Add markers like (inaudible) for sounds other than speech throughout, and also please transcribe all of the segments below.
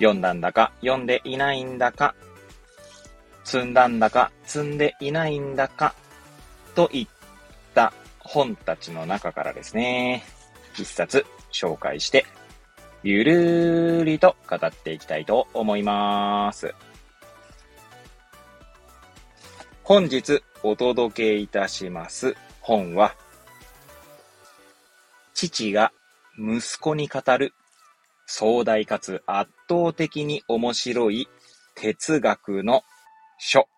読んだんだか読んでいないんだか、積んだんだか積んでいないんだか、といった本たちの中からですね、一冊紹介して、ゆるーりと語っていきたいと思います。本日お届けいたします本は、父が息子に語る壮大かつ圧倒的に面白い哲学の書。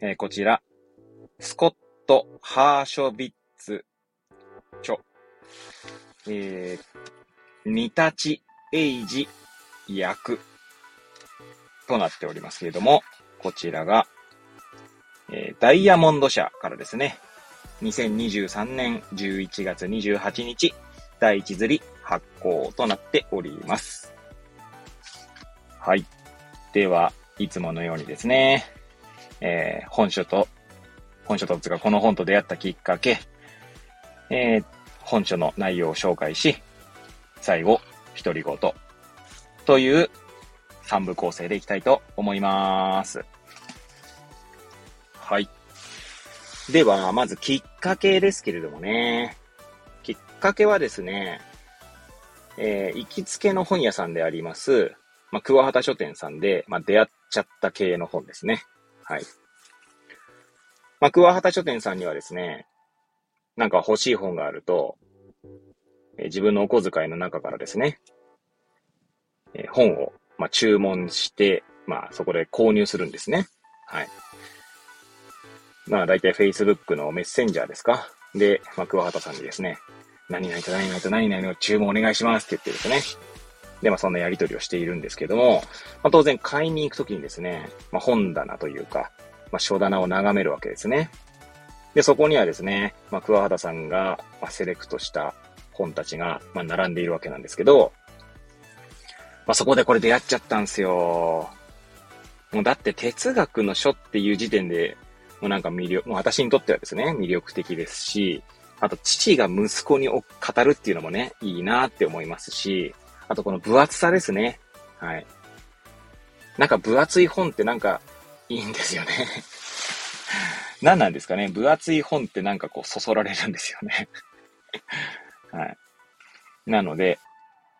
えー、こちら、スコット・ハーショビッツ著、えー、ニタチ・エイジ役となっておりますけれども、こちらが、えー、ダイヤモンド社からですね、2023年11月28日、第1釣り発行となっております。はい。では、いつものようにですね、えー、本書と、本書とつかこの本と出会ったきっかけ、えー、本書の内容を紹介し、最後、独り言という3部構成でいきたいと思います。はい。では、まずきっかけですけれどもね。きっかけはですね、えー、行きつけの本屋さんであります、まあ、桑畑書店さんで、まあ、出会っちゃった系の本ですね。はい。まあ、桑畑書店さんにはですね、なんか欲しい本があると、えー、自分のお小遣いの中からですね、えー、本を、まあ、注文して、まあ、そこで購入するんですね。はい。まあ、大体 Facebook のメッセンジャーですか？で、まあ、桑畑さんにですね、何々と何々と何々の注文お願いしますって言ってですね。で、まあ、そんなやり取りをしているんですけども、まあ、当然買いに行くときにですね、まあ、本棚というか、まあ、書棚を眺めるわけですね。で、そこにはですね、まあ、桑畑さんが、ま、セレクトした本たちが、まあ、並んでいるわけなんですけど、まあ、そこでこれ出会っちゃったんですよ。もうだって哲学の書っていう時点で、もうなんか魅力、もう私にとってはですね、魅力的ですし、あと父が息子に語るっていうのもね、いいなって思いますし、あとこの分厚さですね。はい。なんか分厚い本ってなんかいいんですよね。(laughs) 何なんですかね？分厚い本ってなんかこうそそられるんですよね (laughs) はい。なので、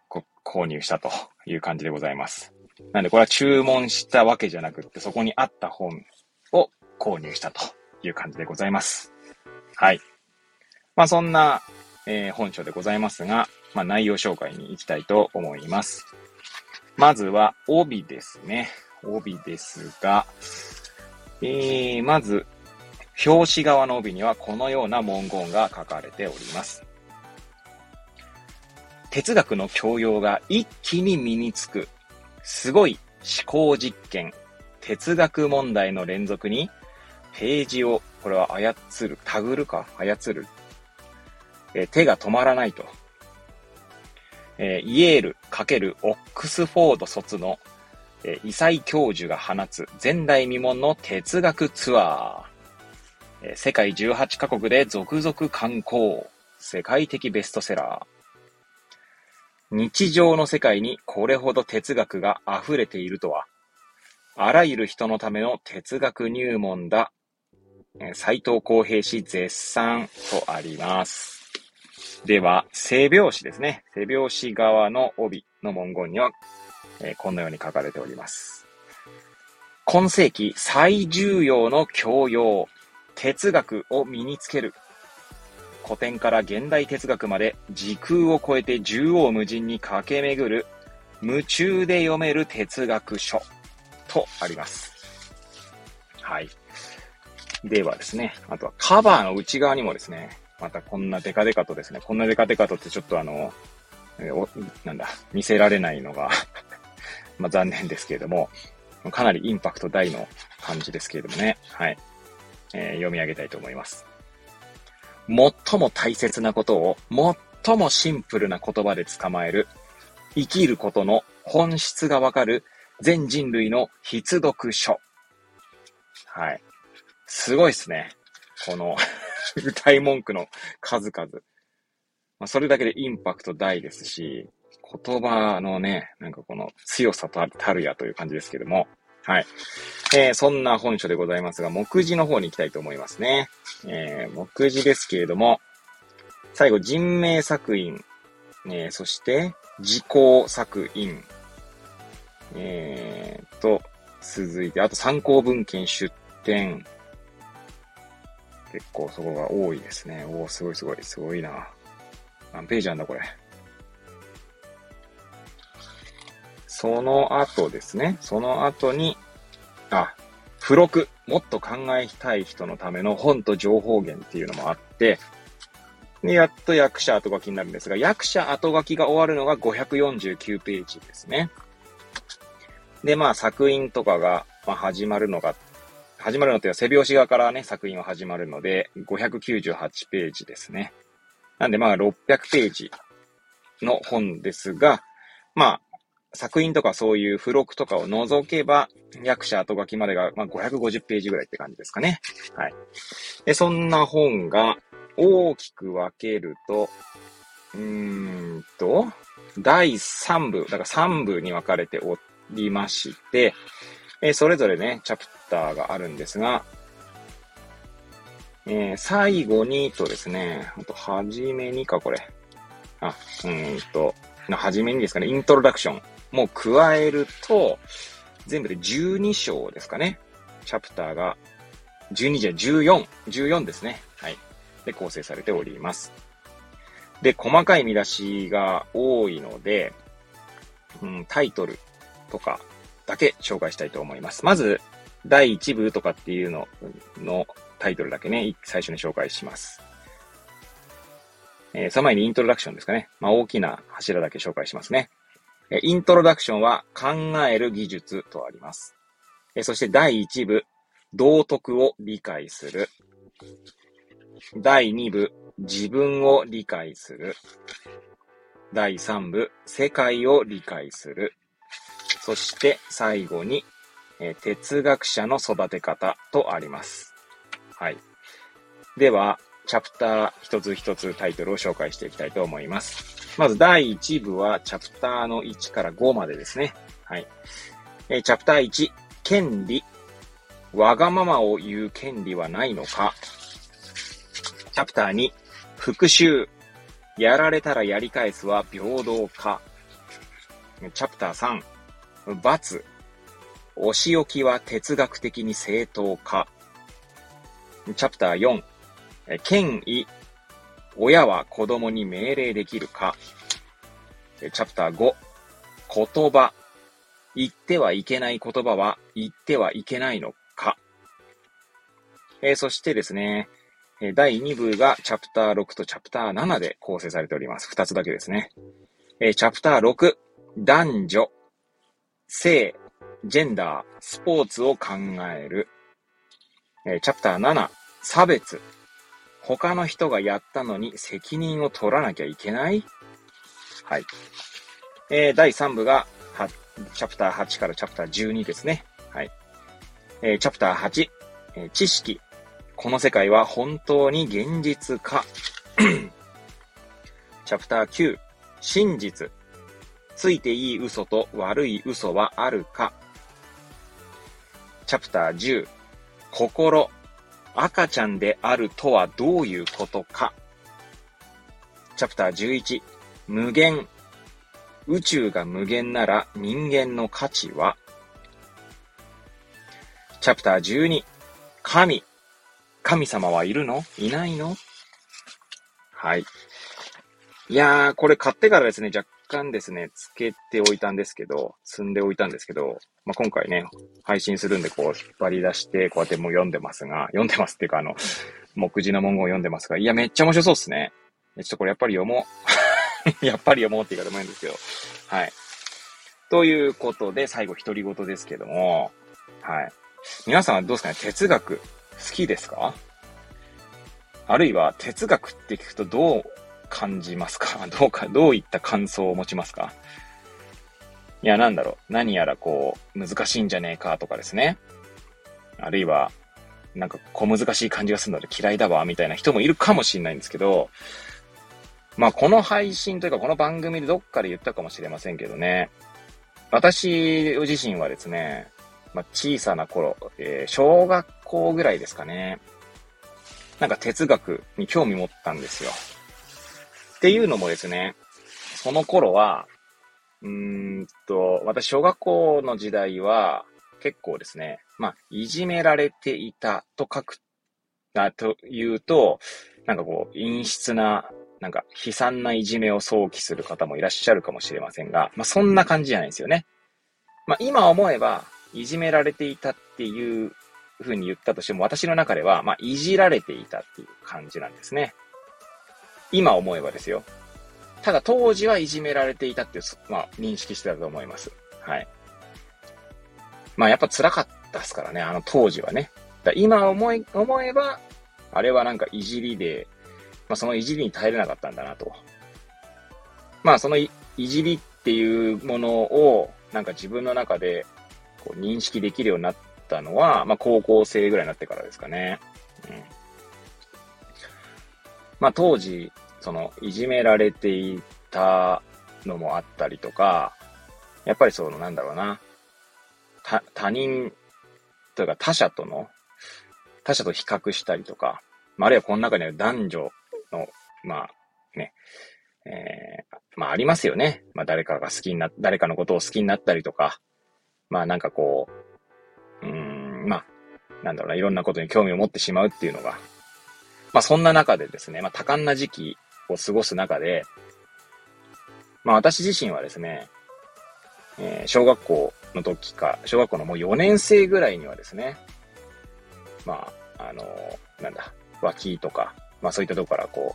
こ購入したという感じでございます。なんでこれは注文したわけじゃなくって、そこにあった本を購入したという感じでございます。はい。まあそんな、えー、本書でございますが、まあ内容紹介に行きたいと思います。まずは帯ですね。帯ですが、えー、まず表紙側の帯にはこのような文言が書かれております。哲学の教養が一気に身につく、すごい思考実験、哲学問題の連続に、ページを、これは操る、タグるか操る、え手が止まらないと。えイエール×オックスフォード卒の、え異彩教授が放つ前代未聞の哲学ツアー。え世界18カ国で続々観光。世界的ベストセラー。日常の世界にこれほど哲学が溢れているとは、あらゆる人のための哲学入門だ。斎藤公平氏絶賛とあります。では、背表紙ですね。背表紙側の帯の文言には、えー、このように書かれております。今世紀最重要の教養。哲学を身につける。古典から現代哲学まで時空を超えて縦横無尽に駆け巡る夢中で読める哲学書とあります。はい。ではですね、あとはカバーの内側にもですね、またこんなデカデカとですね、こんなデカデカとってちょっとあの、えおなんだ、見せられないのが (laughs) まあ、残念ですけれども、かなりインパクト大の感じですけれどもね。はい。えー、読み上げたいと思います。最も大切なことを最もシンプルな言葉で捕まえる、生きることの本質がわかる全人類の必読書。はい。すごいっすね。この歌い文句の数々。まあ、それだけでインパクト大ですし、言葉のね、なんかこの強さとたるやという感じですけども、はい。えー、そんな本書でございますが、目次の方に行きたいと思いますね。えー、目次ですけれども、最後、人名作品、えー、そして、時効作品、えー、と、続いて、あと参考文献出典。結構そこが多いですね。おー、すごいすごい、すごいな。何ページなんだ、これ。その後ですね。その後に、あ、付録。もっと考えたい人のための本と情報源っていうのもあって、で、やっと役者後書きになるんですが、役者後書きが終わるのが549ページですね。で、まあ作品とかが、まあ、始まるのが、始まるのって背表紙側からね、作品は始まるので、598ページですね。なんでまあ600ページの本ですが、まあ、作品とかそういう付録とかを除けば、役者後書きまでが、まあ、550ページぐらいって感じですかね。はい。で、そんな本が大きく分けると、うーんと、第3部、だから3部に分かれておりまして、えー、それぞれね、チャプターがあるんですが、えー、最後にとですね、あと、はじめにか、これ。あ、うんと、はじめにですかね、イントロダクションも加えると、全部で12章ですかね。チャプターが、12じゃ14、14ですね。はい。で、構成されております。で、細かい見出しが多いので、うん、タイトルとかだけ紹介したいと思います。まず、第1部とかっていうののタイトルだけね、最初に紹介します。えー、その前にイントロダクションですかね。まあ、大きな柱だけ紹介しますね。えイントロダクションは考える技術とあります。えそして第1部、道徳を理解する。第2部、自分を理解する。第3部、世界を理解する。そして最後に、え哲学者の育て方とあります。はい。では、チャプター一つ一つタイトルを紹介していきたいと思います。まず第1部はチャプターの1から5までですね。はい。えチャプター1、権利。わがままを言う権利はないのかチャプター2、復讐。やられたらやり返すは平等かチャプター3、お仕置きは哲学的に正当か。チャプター4、権威。親は子供に命令できるか。チャプター5、言葉。言ってはいけない言葉は言ってはいけないのか。えー、そしてですね、第2部がチャプター6とチャプター7で構成されております。2つだけですね。えー、チャプター6、男女。性、ジェンダー、スポーツを考える。え、チャプター7、差別。他の人がやったのに責任を取らなきゃいけない？はい。えー、第3部が、チャプター8からチャプター12ですね。はい。えー、チャプター8、えー、知識。この世界は本当に現実か？(clears throat) チャプター9、真実。ついていい嘘と悪い嘘はあるか。チャプター10、心。赤ちゃんであるとはどういうことか。チャプター11、無限。宇宙が無限なら人間の価値は。チャプター12、神。神様はいるの？いないの？はい。いやー、これ買ってからですね、若干ですね、つけておいたんですけど、積んでおいたんですけど、まあ、今回ね、配信するんでこう引っ張り出して、こうやってもう読んでますが、読んでますっていうかあの、目次の文言を読んでますが、いや、めっちゃ面白そうっすね。ちょっとこれやっぱり読もう。(laughs) やっぱり読もうって言い方もいいんですけど。はい。ということで、最後、独り言ですけども、はい。皆さんはどうですかね？哲学、好きですか？あるいは、哲学って聞くとどう感じますか？(laughs) どうか、どういった感想を持ちますか？いや、なんだろう。何やらこう、難しいんじゃねえかとかですね。あるいは、なんか小難しい感じがするので嫌いだわ、みたいな人もいるかもしれないんですけど、まあ、この配信というか、この番組でどっかで言ったかもしれませんけどね。私自身はですね、まあ、小さな頃、えー、小学校ぐらいですかね。なんか哲学に興味持ったんですよ。っていうのもですね、その頃は、うーんと、私、小学校の時代は、結構ですね、まあ、いじめられていたと書く、な、というと、なんかこう、陰湿な、なんか悲惨ないじめを想起する方もいらっしゃるかもしれませんが、まあ、そんな感じじゃないですよね。まあ、今思えば、いじめられていたっていう風に言ったとしても、私の中では、まあ、いじられていたっていう感じなんですね。今思えばですよ。ただ当時はいじめられていたっていう、まあ、認識してたと思います。はい。まあ、やっぱ辛かったですからね、あの当時はね。だ今思い、思えば、あれはなんかいじりで、まあ、そのいじりに耐えれなかったんだなと。まあ、そのいじりっていうものを、なんか自分の中で、こう、認識できるようになったのは、まあ、高校生ぐらいになってからですかね。うん。まあ、当時、その、いじめられていたのもあったりとか、やっぱりその、なんだろうな、他、人というか他者との、他者と比較したりとか、まあ、あるいはこの中にある男女の、まあ、ね、えー、まあありますよね。まあ誰かが好きにな、誰かのことを好きになったりとか、まあなんかこう、うん、まあ、なんだろうな、いろんなことに興味を持ってしまうっていうのが、まあそんな中でですね、まあ多感な時期を過ごす中で、まあ私自身はですね、えー、小学校の時か、小学校のもう4年生ぐらいにはですね、まあ、あのー、なんだ、脇とか、まあそういったとこからこ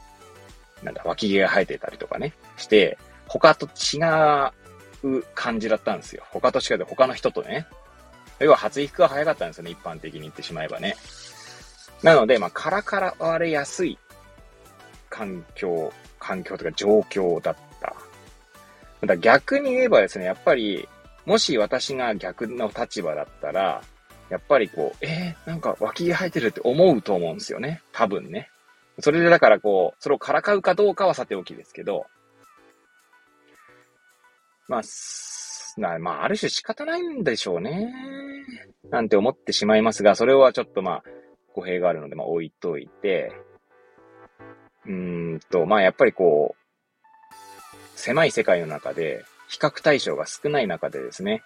う、なんだ、脇毛が生えてたりとかね、して、他と違う感じだったんですよ。他と違う他の人とね。要は発育が早かったんですよね、一般的に言ってしまえばね。なので、まあ、からからわれやすい環境、環境とか状況だった。だ逆に言えばですね、やっぱり、もし私が逆の立場だったら、やっぱりこう、えー、なんか脇毛生えてるって思うと思うんですよね。多分ね。それでだからこう、それをからかうかどうかはさておきですけど、まあ、なまあ、ある種仕方ないんでしょうね。なんて思ってしまいますが、それはちょっとまあ、語弊があるので、まあ置いといて、うんと、まあやっぱりこう、狭い世界の中で、比較対象が少ない中でですね、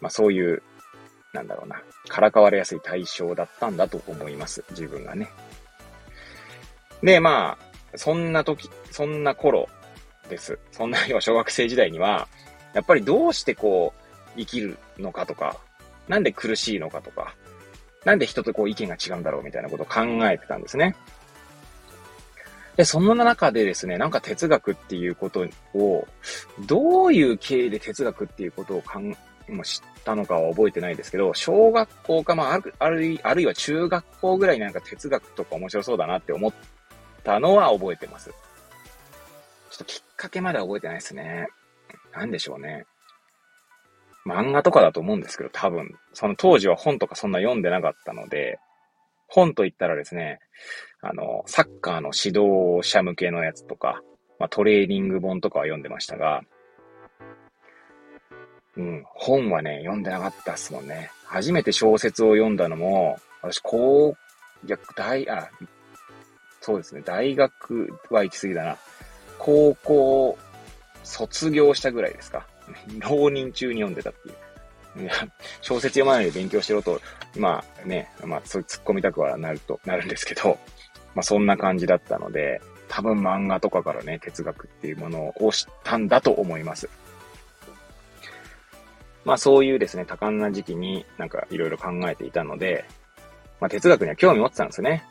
まあそういう、なんだろうな、からかわれやすい対象だったんだと思います。自分がね。で、まあ、そんな時、そんな頃です。そんな、要は小学生時代には、やっぱりどうしてこう、生きるのかとか、なんで苦しいのかとか、なんで人とこう意見が違うんだろうみたいなことを考えてたんですね。で、その中でですね、なんか哲学っていうことを、どういう経緯で哲学っていうことを考えも知ったのかは覚えてないですけど、小学校か、まあ、ある、あるあるいは中学校ぐらいなんか哲学とか面白そうだなって思ったのは覚えてます。ちょっときっかけまでは覚えてないですね。なんでしょうね。漫画とかだと思うんですけど、多分、その当時は本とかそんな読んでなかったので、本と言ったらですね、あの、サッカーの指導者向けのやつとか、まあ、トレーニング本とかは読んでましたが、うん、本はね、読んでなかったっすもんね。初めて小説を読んだのも、私、高、いや、大、あ、そうですね、大学は行き過ぎだな。高校、卒業したぐらいですか。浪人中に読んでたっていう。(laughs) 小説読まないで勉強しろと、まあね、まあそう突っ込みたくはなると、なるんですけど、まあそんな感じだったので、多分漫画とかからね、哲学っていうものを知ったんだと思います。まあそういうですね、多感な時期になんかいろいろ考えていたので、まあ哲学には興味持ってたんですね。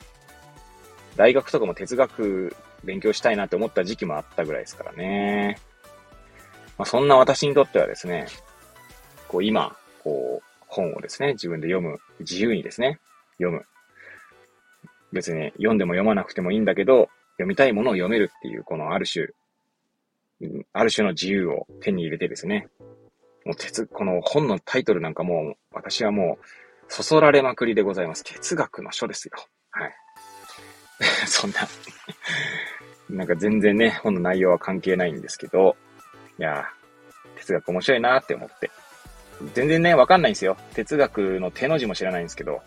大学とかも哲学勉強したいなって思った時期もあったぐらいですからね。まあ、そんな私にとってはですね、こう今、こう、本をですね、自分で読む、自由にですね、読む。別に読んでも読まなくてもいいんだけど、読みたいものを読めるっていう、このある種、ある種の自由を手に入れてですね、もう哲、この本のタイトルなんかもう、私はもう、そそられまくりでございます。哲学の書ですよ。はい。(laughs) そんななんか全然ね、本の内容は関係ないんですけど、いや哲学面白いなって思って。全然ね、わかんないんですよ。哲学の手の字も知らないんですけど、だ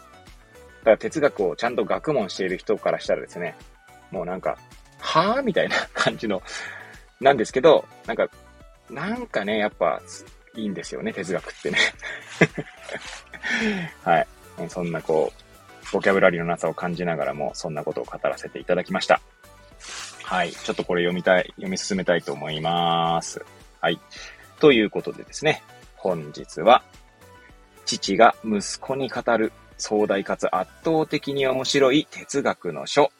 から哲学をちゃんと学問している人からしたらですね、もうなんか、はぁみたいな感じの、なんですけど、なんか、なんかね、やっぱ、いいんですよね、哲学ってね。(laughs) はい。そんなこう、ボキャブラリーのなさを感じながらも、そんなことを語らせていただきました。はい。ちょっとこれ読みたい、読み進めたいと思います。はい。ということでですね、本日は、父が息子に語る壮大かつ圧倒的に面白い哲学の書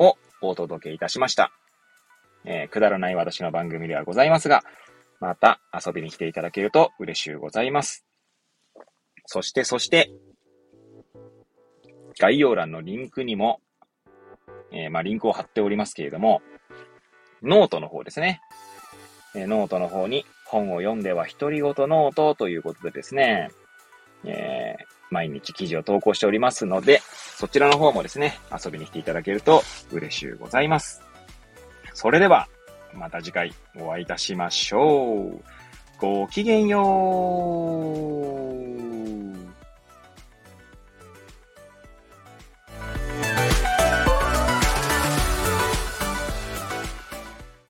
をお届けいたしました。えー、くだらない私の番組ではございますが、また遊びに来ていただけると嬉しゅうございます。そして、そして、概要欄のリンクにも、えー、まあ、リンクを貼っておりますけれども、ノートの方ですね。えー、ノートの方に本を読んでは独り言ノートということでですね、えー、毎日記事を投稿しておりますので、そちらの方もですね、遊びに来ていただけると嬉しゅうございます。それでは、また次回お会いいたしましょう。ごきげんよう。